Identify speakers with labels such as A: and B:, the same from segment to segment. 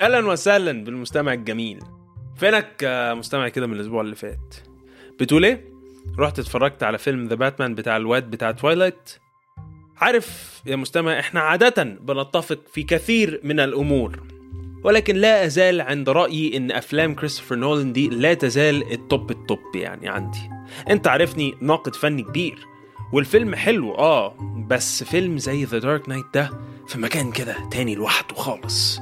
A: أهلا وسهلا بالمستمع الجميل. فينك مستمع كده من الأسبوع اللي فات؟ بتقول إيه؟ رحت اتفرجت على فيلم The Batman بتاع الواد بتاع Twilight عارف يا مستمع إحنا عادة بنتفق في كثير من الأمور ولكن لا أزال عند رأيي إن أفلام كريستوفر نولان دي لا تزال ال top ال top يعني عندي. أنت عارفني ناقد فني كبير والفيلم حلو آه بس فيلم زي The Dark Knight ده في مكان كده تاني لوحده خالص.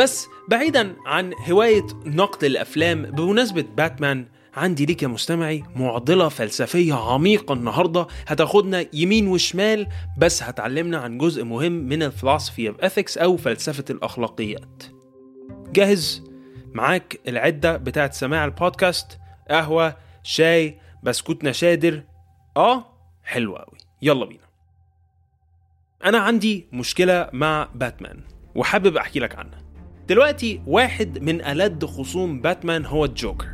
A: بس بعيدا عن هواية نقد الأفلام بمناسبة باتمان عندي ليك يا مستمعي معضلة فلسفية عميقة النهاردة. هتاخدنا يمين وشمال بس هتعلمنا عن جزء مهم من ال philosophy of ethics أو فلسفة الأخلاقيات. جاهز؟ معاك العدة بتاعت سماع البودكاست قهوة شاي بسكوت نشادر آه حلو قوي يلا بينا. أنا عندي مشكلة مع باتمان وحابب أحكي لك عنها. دلوقتي واحد من ألد خصوم باتمان هو الجوكر.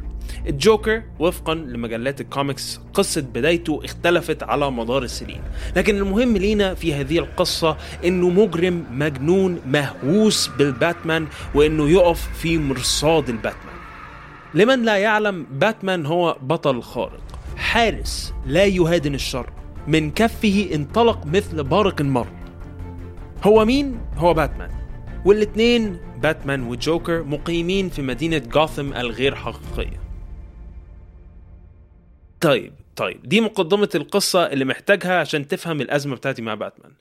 A: الجوكر وفقا لمجلات الكوميكس قصة بدايته اختلفت على مدار السنين. لكن المهم لينا في هذه القصة إنه مجرم مجنون مهووس بالباتمان وإنه يقف في مرصاد الباتمان. لمن لا يعلم باتمان هو بطل خارق. حارس لا يهادن الشر. من كفه انطلق مثل بارق مر هو مين؟ هو باتمان. والاتنين باتمان وجوكر مقيمين في مدينة جاثم الغير حقيقية. طيب طيب دي مقدمة القصة اللي محتاجها عشان تفهم الأزمة بتاعتي مع باتمان.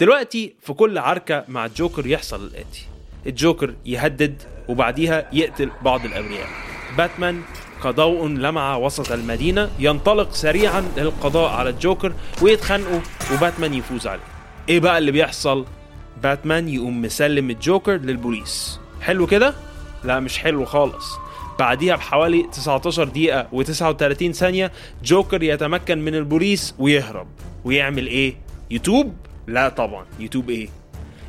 A: دلوقتي في كل عركة مع الجوكر يحصل الآتي. الجوكر يهدد وبعديها يقتل بعض الأبرياء. باتمان كضوء لمع وسط المدينة ينطلق سريعا للقضاء على الجوكر ويتخانقوا وباتمان يفوز عليه. إيه بقى اللي بيحصل؟ باتمان يقوم مسلم الجوكر للبوليس. حلو كده؟ لا مش حلو خالص. بعديها بحوالي 19 دقيقة و39 ثانية جوكر يتمكن من البوليس ويهرب. ويعمل إيه؟ يتوب؟ لا طبعا. يتوب إيه؟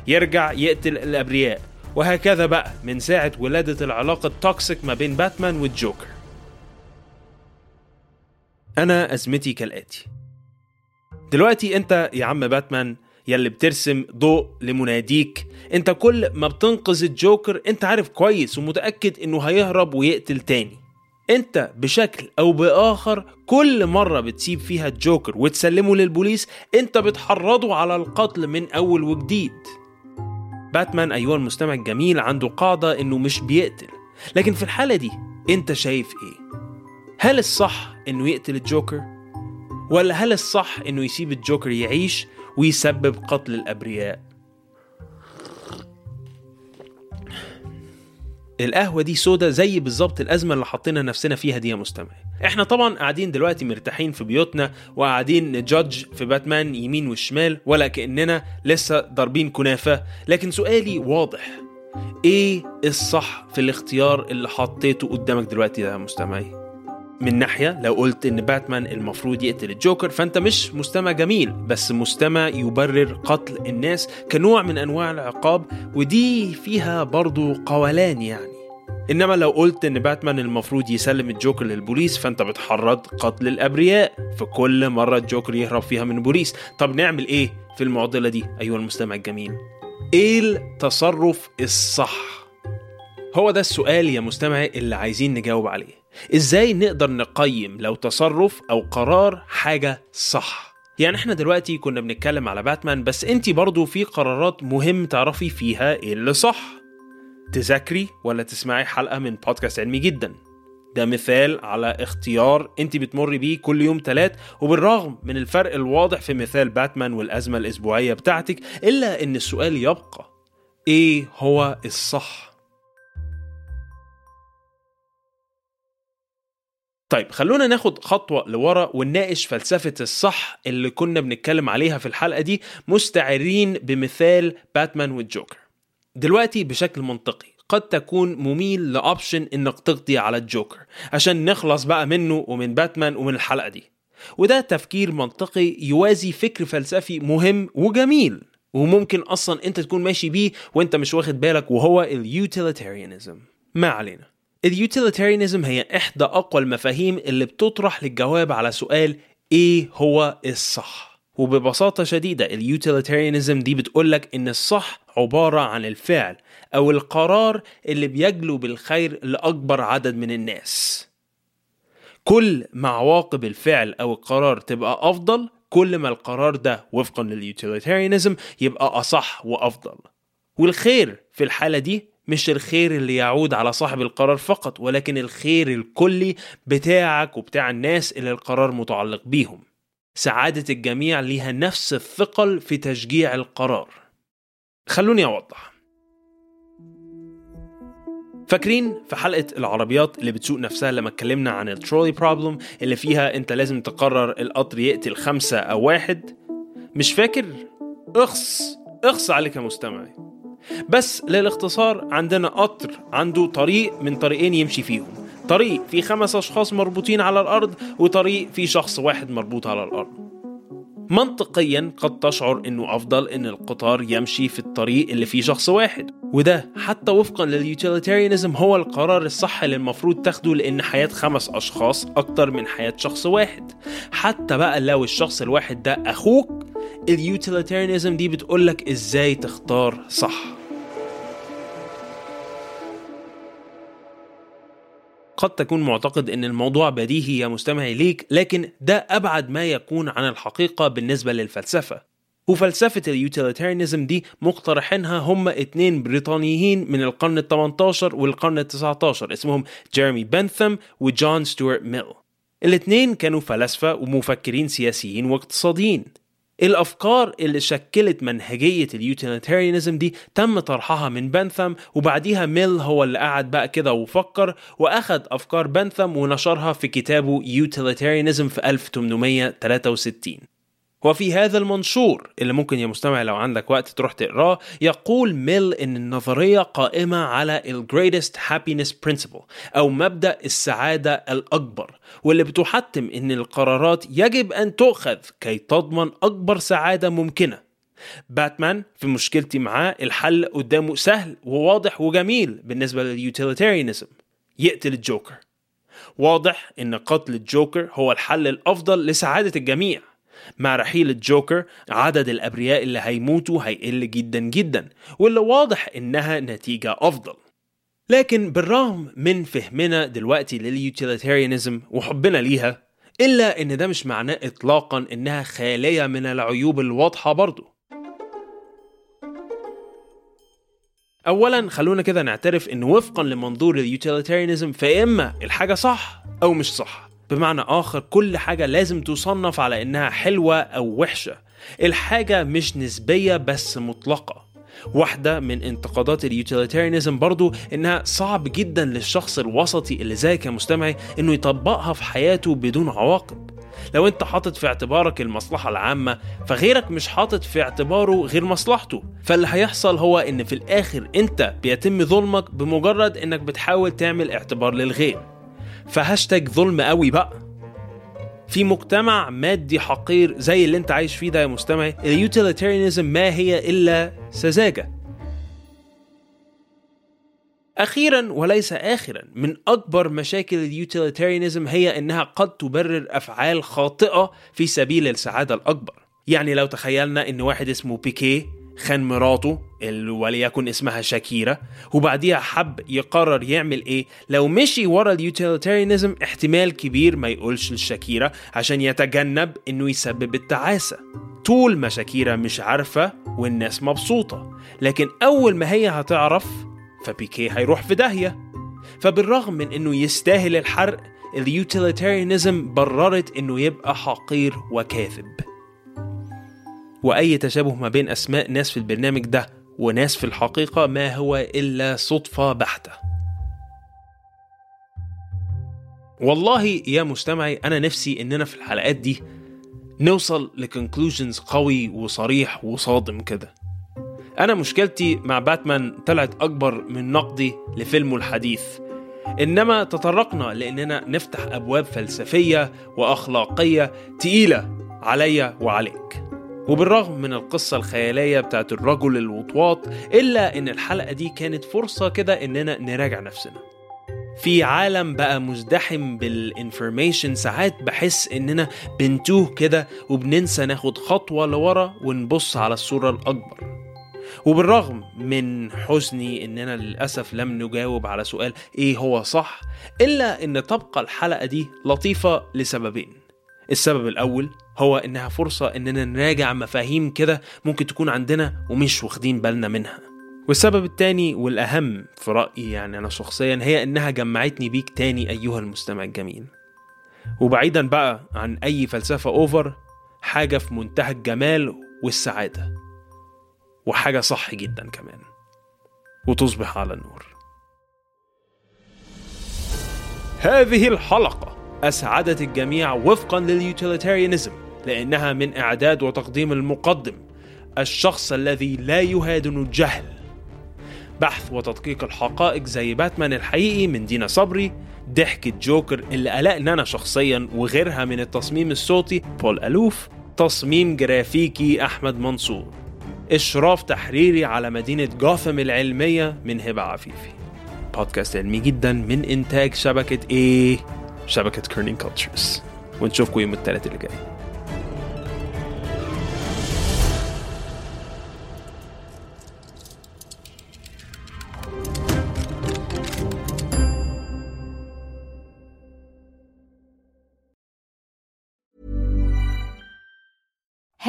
A: يرجع يقتل الأبرياء. وهكذا بقى من ساعة ولادة العلاقة ال toxic ما بين باتمان والجوكر. أنا أزمتي كالآتي. دلوقتي أنت يا عم باتمان يلي بترسم ضوء لمناديك. انت كل ما بتنقذ الجوكر انت عارف كويس ومتأكد انه هيهرب ويقتل تاني. انت بشكل أو بآخر كل مرة بتسيب فيها الجوكر وتسلمه للبوليس انت بتحرضه على القتل من أول وجديد. باتمان ايها المستمع الجميل عنده قاعدة إنه مش بيقتل. لكن في الحالة دي انت شايف إيه؟ هل الصح إنه يقتل الجوكر؟ ولا هل الصح إنه يسيب الجوكر يعيش؟ ويسبب قتل الأبرياء. القهوة دي سودا زي بالظبط الأزمة اللي حطينا نفسنا فيها دي يا مستمعي. إحنا طبعا قاعدين دلوقتي مرتاحين في بيوتنا وقاعدين نجادج في باتمان يمين والشمال ولا كأننا لسه ضاربين كنافة. لكن سؤالي واضح. إيه الصح في الاختيار اللي حطيته قدامك دلوقتي يا مستمعي؟ من ناحية لو قلت إن باتمان المفروض يقتل الجوكر فأنت مش مستمع جميل بس مستمع يبرر قتل الناس كنوع من أنواع العقاب ودي فيها برضو قولان يعني. إنما لو قلت إن باتمان المفروض يسلم الجوكر للبوليس فأنت بتحرض قتل الأبرياء. في كل مرة الجوكر يهرب فيها من البوليس طب نعمل إيه في المعضلة دي أيها المستمع الجميل؟ إيه التصرف الصح؟ هو ده السؤال يا مستمعي اللي عايزين نجاوب عليه. إزاي نقدر نقيم لو تصرف أو قرار حاجة صح؟ يعني إحنا دلوقتي كنا بنتكلم على باتمان بس انت برضو في قرارات مهم تعرفي فيها إيه اللي صح. تذاكري ولا تسمعي حلقة من بودكاست علمي جدا. ده مثال على اختيار انت بتمر بيه كل يوم تلات وبالرغم من الفرق الواضح في مثال باتمان والأزمة الأسبوعية بتاعتك إلا إن السؤال يبقى إيه هو الصح؟ طيب خلونا ناخد خطوة لورا ونناقش فلسفة الصح اللي كنا بنتكلم عليها في الحلقة دي مستعينين بمثال باتمان والجوكر. دلوقتي بشكل منطقي قد تكون مميل ل option إنك تقضي على الجوكر عشان نخلص بقى منه ومن باتمان ومن الحلقة دي. وده تفكير منطقي يوازي فكر فلسفي مهم وجميل وممكن أصلا أنت تكون ماشي بيه وأنت مش واخد بالك وهو ال utilitarianism ما علينا. ال utilitarianism هي إحدى أقوى المفاهيم اللي بتطرح للجواب على سؤال إيه هو الصح؟ وببساطة شديدة ال utilitarianism دي بتقولك إن الصح عبارة عن الفعل أو القرار اللي بيجلو بالخير لأكبر عدد من الناس. كل ما عواقب الفعل أو القرار تبقى أفضل كل ما القرار ده وفقا لل utilitarianism يبقى أصح وأفضل. والخير في الحالة دي مش الخير اللي يعود على صاحب القرار فقط ولكن الخير الكلي بتاعك وبتاع الناس اللي القرار متعلق بيهم. سعادة الجميع ليها نفس الثقل في تشجيع القرار. خلوني أوضح. فاكرين في حلقة العربيات اللي بتسوق نفسها لما اتكلمنا عن ال trolley problem اللي فيها أنت لازم تقرر القطر يقتل خمسة أو واحد؟ مش فاكر؟ اخص اخص عليك يا مستمعي. بس للاختصار عندنا قطر عنده طريق من طريقين يمشي فيهم. طريق فيه خمس أشخاص مربوطين على الأرض وطريق فيه شخص واحد مربوط على الأرض. منطقيا قد تشعر إنه أفضل إن القطار يمشي في الطريق اللي فيه شخص واحد. وده حتى وفقا لل utilitarianism هو القرار الصح اللي المفروض تاخده لأن حياة خمس أشخاص أكتر من حياة شخص واحد. حتى بقى لو الشخص الواحد ده أخوك ال utilitarianism دي بتقولك إزاي تختار صح. قد تكون معتقد إن الموضوع بديهي يا مستمعي ليك لكن ده أبعد ما يكون عن الحقيقة بالنسبة للفلسفة. وفلسفة ال utilitarianism دي مقترحينها هم اتنين بريطانيين من القرن ال 18 والقرن ال 19 اسمهم جيرمي بنثم وجون ستيوارت ميل. الاتنين كانوا فلاسفة ومفكرين سياسيين واقتصاديين. الأفكار اللي شكلت منهجية ال utilitarianism دي تم طرحها من بنثم وبعديها ميل هو اللي قعد بقى كده وفكر واخد أفكار بنثم ونشرها في كتابه Utilitarianism في 1863 وفي هذا المنشور اللي ممكن يا مستمع لو عندك وقت تروح تقراه يقول ميل إن النظرية قائمة على ال greatest happiness principle أو مبدأ السعادة الأكبر واللي بتحتم إن القرارات يجب أن تؤخذ كي تضمن أكبر سعادة ممكنة. باتمان في مشكلتي معاه الحل قدامه سهل وواضح وجميل بالنسبة لليوتيليتاريانزم يقتل الجوكر. واضح إن قتل الجوكر هو الحل الأفضل لسعادة الجميع. مع رحيل الجوكر عدد الأبرياء اللي هيموتوا هيقل جدا جدا واللي واضح إنها نتيجة أفضل. لكن بالرغم من فهمنا دلوقتي لليوتيليتاريانزم وحبنا ليها إلا إن ده مش معناه إطلاقا إنها خالية من العيوب الواضحة برضه أولا خلونا كده نعترف إن وفقا لمنظور اليوتيليتاريانزم فإما الحاجة صح أو مش صح. بمعنى آخر كل حاجة لازم تصنف على إنها حلوة أو وحشة. الحاجة مش نسبية بس مطلقة. واحدة من انتقادات اليوتيليتاريانزم برضو إنها صعب جدا للشخص الوسطي اللي زيك يا مستمعي إنه يطبقها في حياته بدون عواقب. لو أنت حاطط في اعتبارك المصلحة العامة فغيرك مش حاطط في اعتباره غير مصلحته. فاللي هيحصل هو إن في الآخر أنت بيتم ظلمك بمجرد إنك بتحاول تعمل اعتبار للغير. فهاشتاج ظلم قوي بقى. في مجتمع مادي حقير زي اللي انت عايش فيه ده يا مستمعي ال utilitarianism ما هي إلا سذاجة. أخيرا وليس آخرا من أكبر مشاكل ال utilitarianism هي أنها قد تبرر أفعال خاطئة في سبيل السعادة الأكبر. يعني لو تخيلنا أن واحد اسمه بيكيه خان مراته اللي وليكن اسمها شاكيرا وبعديها حب يقرر يعمل إيه؟ لو مشي ورا اليوتيليتاريانزم احتمال كبير ما يقولش لشاكيرا عشان يتجنب إنه يسبب التعاسة. طول ما شاكيرا مش عارفة والناس مبسوطة لكن أول ما هي هتعرف فبيكيه هيروح في داهية. فبالرغم من إنه يستاهل الحرق ال utilitarianism بررت إنه يبقى حقير وكاذب. وأي تشابه ما بين أسماء ناس في البرنامج ده وناس في الحقيقة ما هو إلا صدفة بحتة. والله يا مستمعي أنا نفسي إننا في الحلقات دي نوصل ل conclusions قوي وصريح وصادم كده. أنا مشكلتي مع باتمان طلعت أكبر من نقدي لفيلمه الحديث. إنما تطرقنا لأننا نفتح أبواب فلسفية وأخلاقية تقيلة عليا وعليك. وبالرغم من القصة الخيالية بتاعت الرجل الوطواط إلا إن الحلقة دي كانت فرصة كده إننا نراجع نفسنا. في عالم بقى مزدحم بالانفورميشن ساعات بحس إننا بنتوه كده وبننسى ناخد خطوة لورا ونبص على الصورة الأكبر. وبالرغم من حزني إننا للأسف لم نجاوب على سؤال إيه هو صح إلا إن تبقى الحلقة دي لطيفة لسببين. السبب الأول هو إنها فرصة إننا نراجع مفاهيم كده ممكن تكون عندنا ومش واخدين بالنا منها. والسبب التاني والأهم في رأيي يعني أنا شخصيا هي إنها جمعتني بيك تاني أيها المستمع الجميل. وبعيدا بقى عن أي فلسفة اوفر حاجة في منتهى الجمال والسعادة. وحاجة صح جدا كمان. وتصبح على النور. هذه الحلقة أسعدت الجميع وفقا لليوتيليتاريانزم لأنها من إعداد وتقديم المقدم الشخص الذي لا يهادن الجهل. بحث وتدقيق الحقائق زي باتمان الحقيقي من دينا صبري ضحكة جوكر اللي قلقنا أنا شخصيا وغيرها من التصميم الصوتي بول ألوف تصميم جرافيكي أحمد منصور. إشراف تحريري على مدينة جوثام العلمية من هبة عفيفي. بودكاست علمي جدا من إنتاج شبكة إيه؟ شبكة كيرنين كولتشرز ونشوفكم يوم الثلاث اللي جاي.